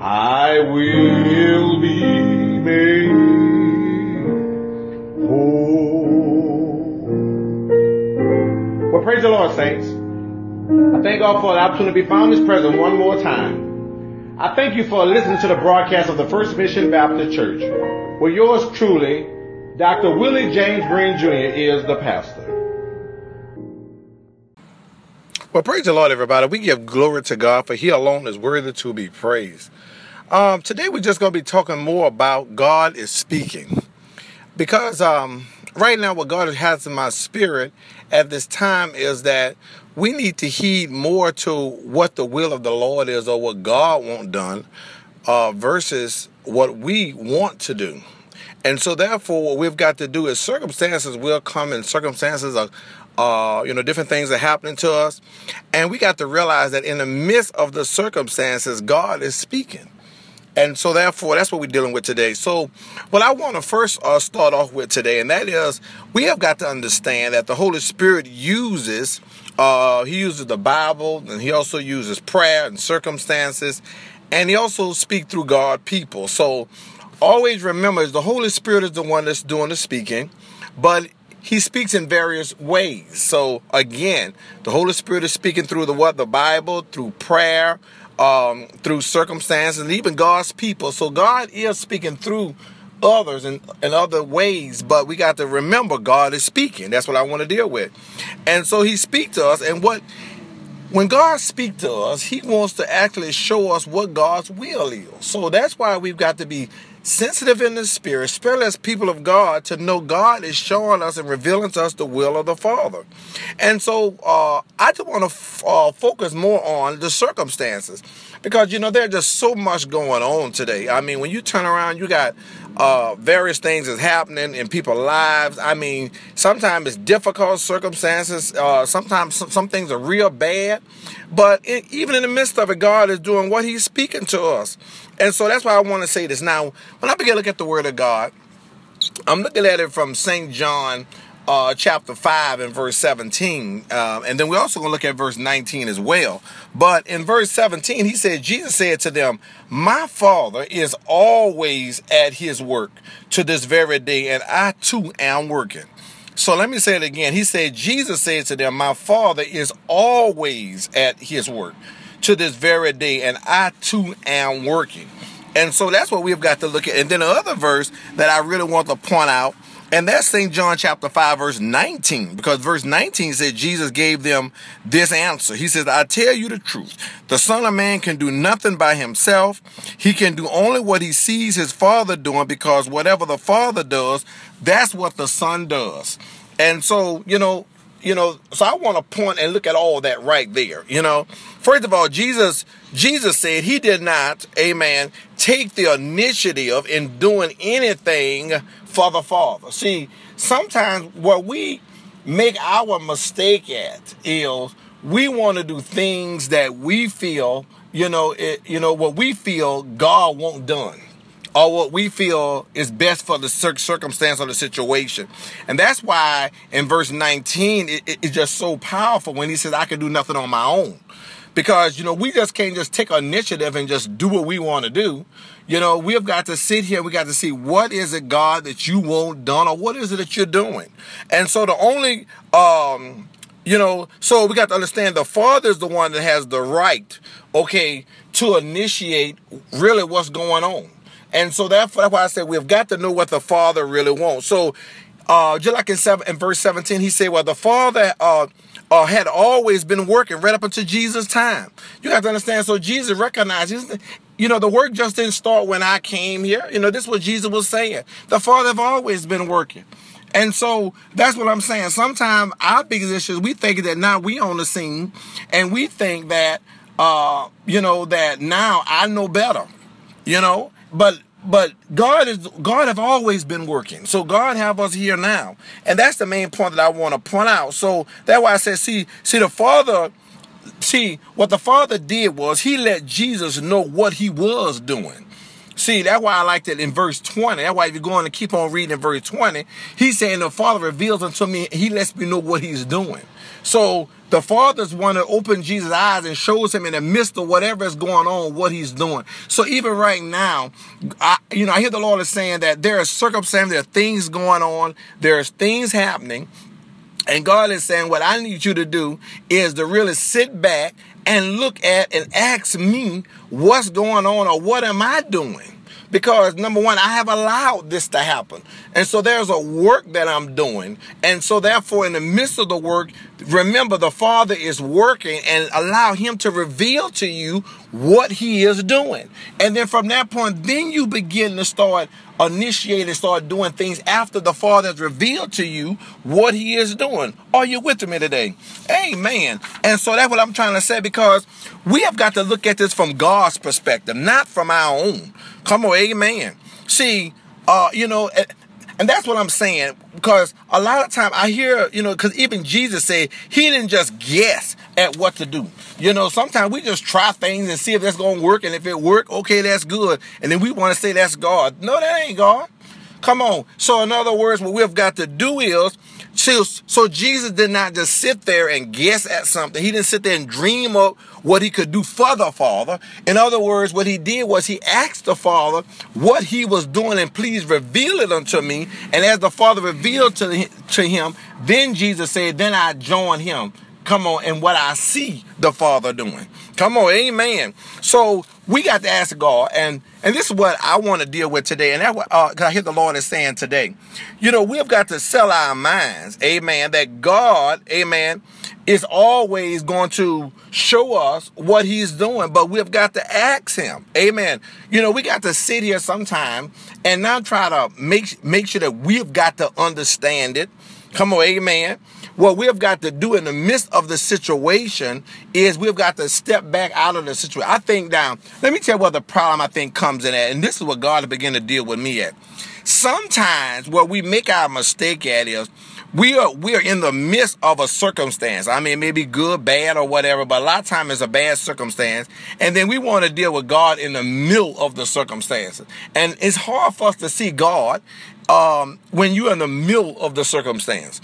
I will be made whole. Well, praise the Lord, saints. I thank God for the opportunity to be found in His presence one more time. I thank you for listening to the broadcast of the First Mission Baptist Church, where yours truly, Dr. Willie James Green Jr., is the pastor. Well, praise the Lord, everybody. We give glory to God, for He alone is worthy to be praised. Um, today, we're just going to be talking more about God is speaking. Because um, right now, what God has in my spirit at this time is that we need to heed more to what the will of the Lord is or what God wants done uh, versus what we want to do. And so, therefore, what we've got to do is circumstances will come, and circumstances are, uh, you know, different things are happening to us. And we got to realize that in the midst of the circumstances, God is speaking. And so, therefore, that's what we're dealing with today. So, what I want to first uh, start off with today, and that is we have got to understand that the Holy Spirit uses, uh, He uses the Bible, and He also uses prayer and circumstances, and He also speaks through God people. So, always remember the Holy Spirit is the one that's doing the speaking, but he speaks in various ways. So again, the Holy Spirit is speaking through the what? The Bible, through prayer, um, through circumstances, and even God's people. So God is speaking through others in, in other ways, but we got to remember God is speaking. That's what I want to deal with. And so he speaks to us, and what when God speaks to us, He wants to actually show us what God's will is. So that's why we've got to be sensitive in the spirit, especially as people of God, to know God is showing us and revealing to us the will of the Father. And so uh, I just want to f- uh, focus more on the circumstances because, you know, there's just so much going on today. I mean, when you turn around, you got uh, various things is happening in people's lives. I mean, sometimes it's difficult circumstances. Uh, sometimes some, some, things are real bad. But it, even in the midst of it, God is doing what He's speaking to us. And so that's why I want to say this. Now, when I begin to look at the Word of God, I'm looking at it from St. John uh, chapter 5 and verse 17. Uh, and then we're also going to look at verse 19 as well. But in verse 17, he said, Jesus said to them, My Father is always at his work to this very day, and I too am working. So let me say it again. He said, Jesus said to them, My Father is always at his work to this very day, and I too am working. And so that's what we've got to look at. And then the other verse that I really want to point out and that's St. John chapter 5, verse 19, because verse 19 said Jesus gave them this answer. He says, I tell you the truth. The Son of Man can do nothing by himself. He can do only what he sees his Father doing, because whatever the Father does, that's what the Son does. And so, you know, you know, so I want to point and look at all that right there. You know, first of all, Jesus, Jesus said he did not, amen, take the initiative in doing anything for the Father. See, sometimes what we make our mistake at is we want to do things that we feel, you know, it, you know, what we feel God won't done or what we feel is best for the circumstance or the situation. And that's why in verse 19, it, it, it's just so powerful when he says, I can do nothing on my own. Because, you know, we just can't just take initiative and just do what we want to do. You know, we've got to sit here. We got to see what is it, God, that you want done, or what is it that you're doing. And so the only, um, you know, so we got to understand the Father is the one that has the right, okay, to initiate really what's going on. And so that's why I said we've got to know what the Father really wants. So, uh, just like in seven in verse 17, he said, Well, the Father uh, uh, had always been working right up until Jesus' time. You have to understand. So Jesus recognizes you know, the work just didn't start when I came here. You know, this is what Jesus was saying. The Father have always been working. And so that's what I'm saying. Sometimes our biggest issues, we think that now we on the scene and we think that, uh, you know, that now I know better, you know, but but God is God have always been working. So God have us here now. And that's the main point that I want to point out. So that's why I said, see, see the Father See, what the Father did was he let Jesus know what he was doing. See, that's why I like that in verse 20. That's why if you're going to keep on reading in verse 20, he's saying the Father reveals unto me, he lets me know what he's doing. So the Father's one that opens Jesus' eyes and shows him in the midst of whatever is going on, what he's doing. So even right now, I, you know, I hear the Lord is saying that there are circumstances, there are things going on, there's things happening. And God is saying, what I need you to do is to really sit back and look at and ask me what's going on or what am I doing? Because number one, I have allowed this to happen. And so there's a work that I'm doing. And so therefore, in the midst of the work, remember the Father is working and allow him to reveal to you what he is doing. And then from that point, then you begin to start initiating, start doing things after the Father has revealed to you what he is doing. Are you with me today? Amen. And so that's what I'm trying to say because we have got to look at this from God's perspective, not from our own. Come on, amen. See, uh, you know, and that's what I'm saying because a lot of time I hear, you know, because even Jesus said he didn't just guess at what to do. You know, sometimes we just try things and see if that's going to work, and if it work, okay, that's good, and then we want to say that's God. No, that ain't God. Come on. So in other words, what we've got to do is so, Jesus did not just sit there and guess at something. He didn't sit there and dream up what he could do for the Father. In other words, what he did was he asked the Father what he was doing and please reveal it unto me. And as the Father revealed to, to him, then Jesus said, then I join him. Come on, and what I see the Father doing. Come on, amen. So we got to ask God, and and this is what I want to deal with today, and that uh, I hear the Lord is saying today. You know, we've got to sell our minds, amen, that God, amen, is always going to show us what He's doing, but we've got to ask Him, amen. You know, we got to sit here sometime and not try to make make sure that we've got to understand it. Come on, amen what we've got to do in the midst of the situation is we've got to step back out of the situation. I think now, let me tell you what the problem I think comes in at, and this is what God begin to deal with me at. Sometimes what we make our mistake at is we are we are in the midst of a circumstance. I mean, maybe good, bad, or whatever, but a lot of times it's a bad circumstance, and then we want to deal with God in the middle of the circumstances. And it's hard for us to see God um, when you're in the middle of the circumstance.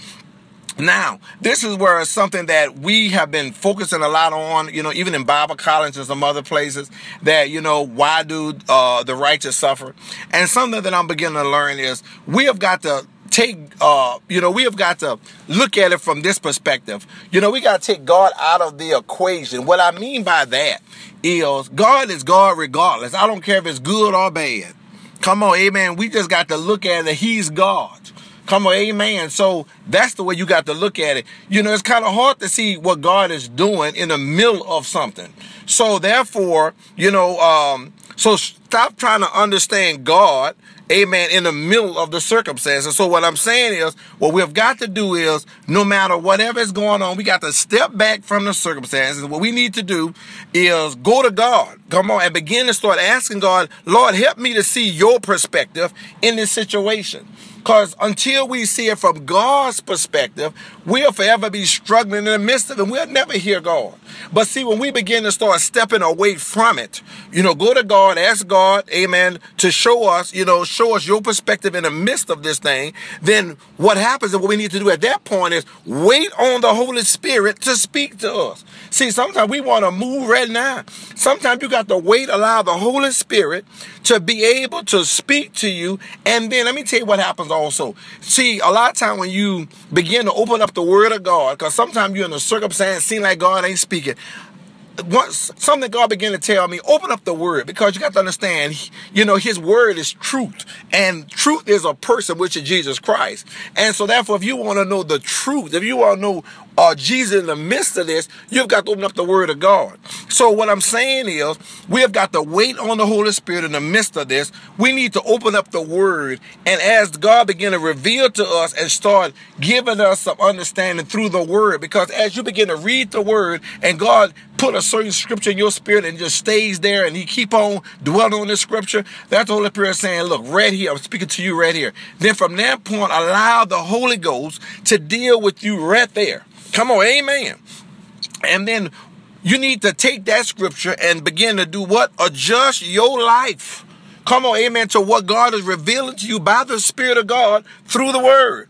Now, this is where something that we have been focusing a lot on, you know, even in Bible college and some other places, that, you know, why do uh, the righteous suffer? And something that I'm beginning to learn is we have got to take uh you know we have got to look at it from this perspective. You know we got to take god out of the equation. What i mean by that is god is god regardless. I don't care if it's good or bad. Come on amen. We just got to look at it. He's god Come on, amen. So that's the way you got to look at it. You know, it's kind of hard to see what God is doing in the middle of something. So therefore, you know, um, so stop trying to understand God, amen, in the middle of the circumstances. So what I'm saying is, what we've got to do is, no matter whatever is going on, we got to step back from the circumstances. What we need to do is go to God, come on, and begin to start asking God, Lord, help me to see your perspective in this situation. Because until we see it from God's perspective, we'll forever be struggling in the midst of it. We'll never hear God. But see, when we begin to start stepping away from it, you know, go to God, ask God, amen, to show us, you know, show us your perspective in the midst of this thing, then what happens and what we need to do at that point is wait on the Holy Spirit to speak to us. See, sometimes we want to move right now. Sometimes you got to wait, allow the Holy Spirit to be able to speak to you. And then let me tell you what happens also. See, a lot of time when you begin to open up the word of God, because sometimes you're in a circumstance, seem like God ain't speaking once something God began to tell me, open up the word because you got to understand, you know, his word is truth and truth is a person, which is Jesus Christ. And so therefore, if you want to know the truth, if you want to know uh, Jesus in the midst of this, you've got to open up the Word of God. So what I'm saying is, we have got to wait on the Holy Spirit in the midst of this. We need to open up the Word, and as God begin to reveal to us and start giving us some understanding through the Word, because as you begin to read the Word, and God put a certain scripture in your spirit and just stays there, and He keep on dwelling on this scripture, that's the Holy Spirit saying, "Look, right here, I'm speaking to you right here." Then from that point, allow the Holy Ghost to deal with you right there. Come on, amen. And then you need to take that scripture and begin to do what? Adjust your life. Come on, amen, to what God is revealing to you by the Spirit of God through the Word.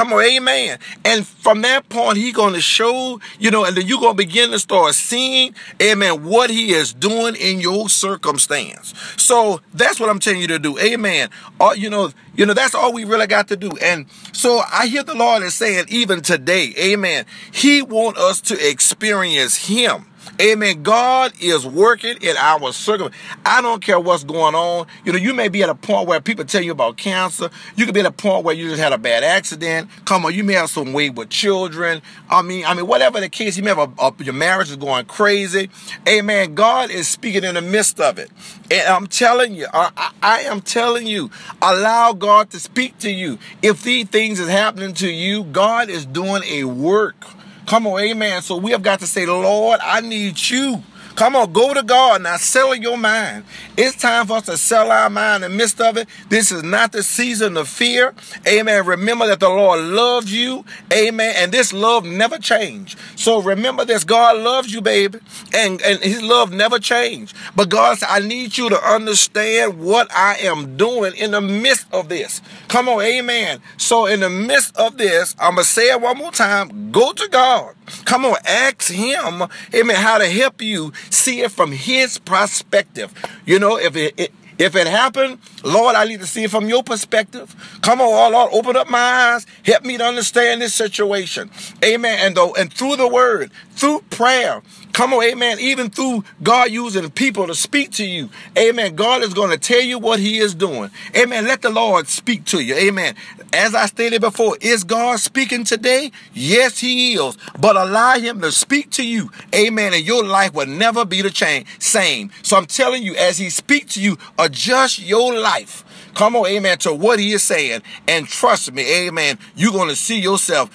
Come on, amen. And from that point, He's going to show, you know, and then you're going to begin to start seeing, amen, what He is doing in your circumstance. So that's what I'm telling you to do. Amen. Or, you know, you know, that's all we really got to do. And so I hear the Lord is saying, even today, amen, He want us to experience Him. Amen. God is working in our circle. I don't care what's going on. You know, you may be at a point where people tell you about cancer. You could be at a point where you just had a bad accident. Come on, you may have some weight with children. I mean, I mean, whatever the case, you may have a, a, your marriage is going crazy. Amen. God is speaking in the midst of it. And I'm telling you, I, I am telling you, allow God to speak to you. If these things is happening to you, God is doing a work. Come on, amen. So we have got to say, Lord, I need you. Come on, go to God now. Sell your mind. It's time for us to sell our mind in the midst of it. This is not the season of fear. Amen. Remember that the Lord loves you. Amen. And this love never changed. So remember this. God loves you, baby. And, and his love never changed. But God said, I need you to understand what I am doing in the midst of this. Come on, amen. So in the midst of this, I'm going to say it one more time. Go to God. Come on, ask him, amen, how to help you see it from his perspective. You know, if it, it if it happened, Lord, I need to see it from your perspective. Come on, oh Lord, open up my eyes. Help me to understand this situation. Amen. And though, and through the word, through prayer, come on, amen. Even through God using people to speak to you. Amen. God is going to tell you what he is doing. Amen. Let the Lord speak to you. Amen. As I stated before, is God speaking today? Yes, he is. But allow him to speak to you. Amen. And your life will never be the same. So I'm telling you, as he speaks to you, adjust your life. Come on, amen, to what he is saying. And trust me, amen, you're going to see yourself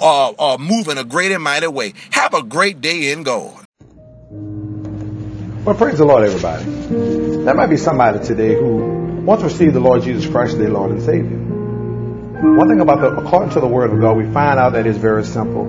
uh, uh, move in a great and mighty way. Have a great day in God. Well, praise the Lord, everybody. There might be somebody today who wants to receive the Lord Jesus Christ their Lord and Savior. One thing about the, according to the Word of God, we find out that it's very simple.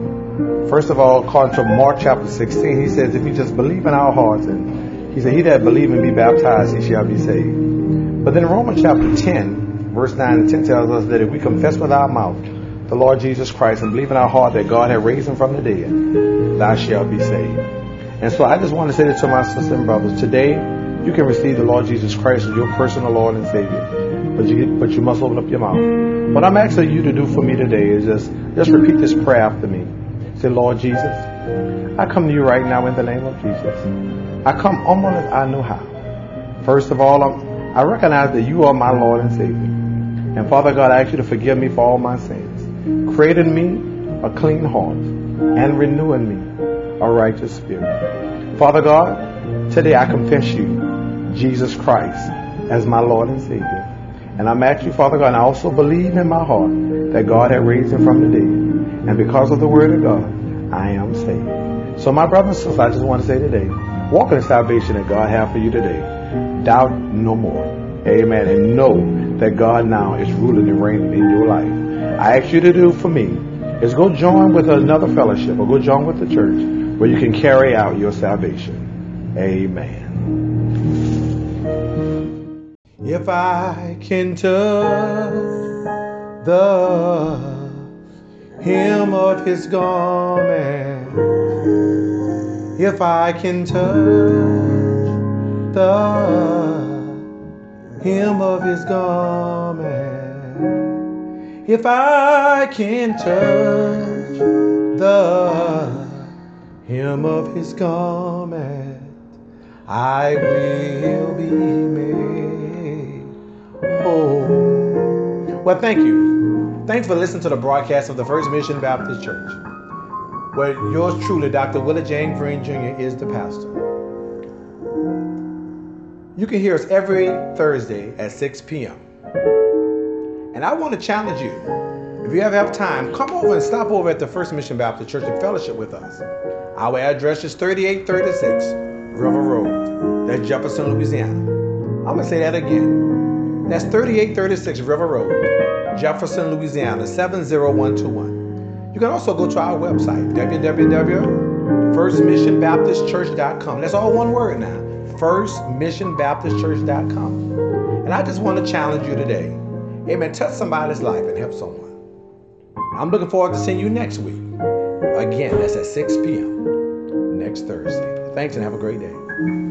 First of all, according to Mark chapter 16, he says, if you just believe in our hearts, and he said, he that believe and be baptized, he shall be saved. But then Romans chapter 10, verse 9 and 10 tells us that if we confess with our mouth the Lord Jesus Christ and believe in our heart that God had raised him from the dead, thou shalt be saved. And so I just want to say this to my sisters and brothers. Today, you can receive the Lord Jesus Christ as your personal Lord and Savior but you but you must open up your mouth. What I'm asking you to do for me today is just just repeat this prayer after me. Say, Lord Jesus, I come to you right now in the name of Jesus. I come humble as I know how. First of all, I'm, I recognize that you are my Lord and Savior. And Father God, I ask you to forgive me for all my sins. Create in me a clean heart and renew in me a righteous spirit. Father God, today I confess you, Jesus Christ, as my Lord and Savior. And I'm you, Father God, and I also believe in my heart that God had raised him from the dead. And because of the word of God, I am saved. So my brothers and sisters, I just want to say today, walk in the salvation that God has for you today. Doubt no more. Amen. And know that God now is ruling and reigning in your life. I ask you to do for me is go join with another fellowship or go join with the church where you can carry out your salvation. Amen. If I can touch the hem of his garment, if I can touch the hem of his garment, if I can touch the hem of his garment, I will be made Well, thank you. Thanks for listening to the broadcast of the First Mission Baptist Church, where yours truly, Dr. Willie James Green Jr., is the pastor. You can hear us every Thursday at 6 p.m. And I want to challenge you. If you ever have time, come over and stop over at the First Mission Baptist Church and fellowship with us. Our address is 3836 River Road. That's Jefferson, Louisiana. I'm going to say that again. That's 3836 River Road, Jefferson, Louisiana 70121. You can also go to our website, www.firstmissionbaptistchurch.com. That's all one word now. Firstmissionbaptistchurch.com. And I just want to challenge you today. Amen. Touch somebody's life and help someone. I'm looking forward to seeing you next week. Again, that's at 6 p.m. next Thursday. Thanks and have a great day.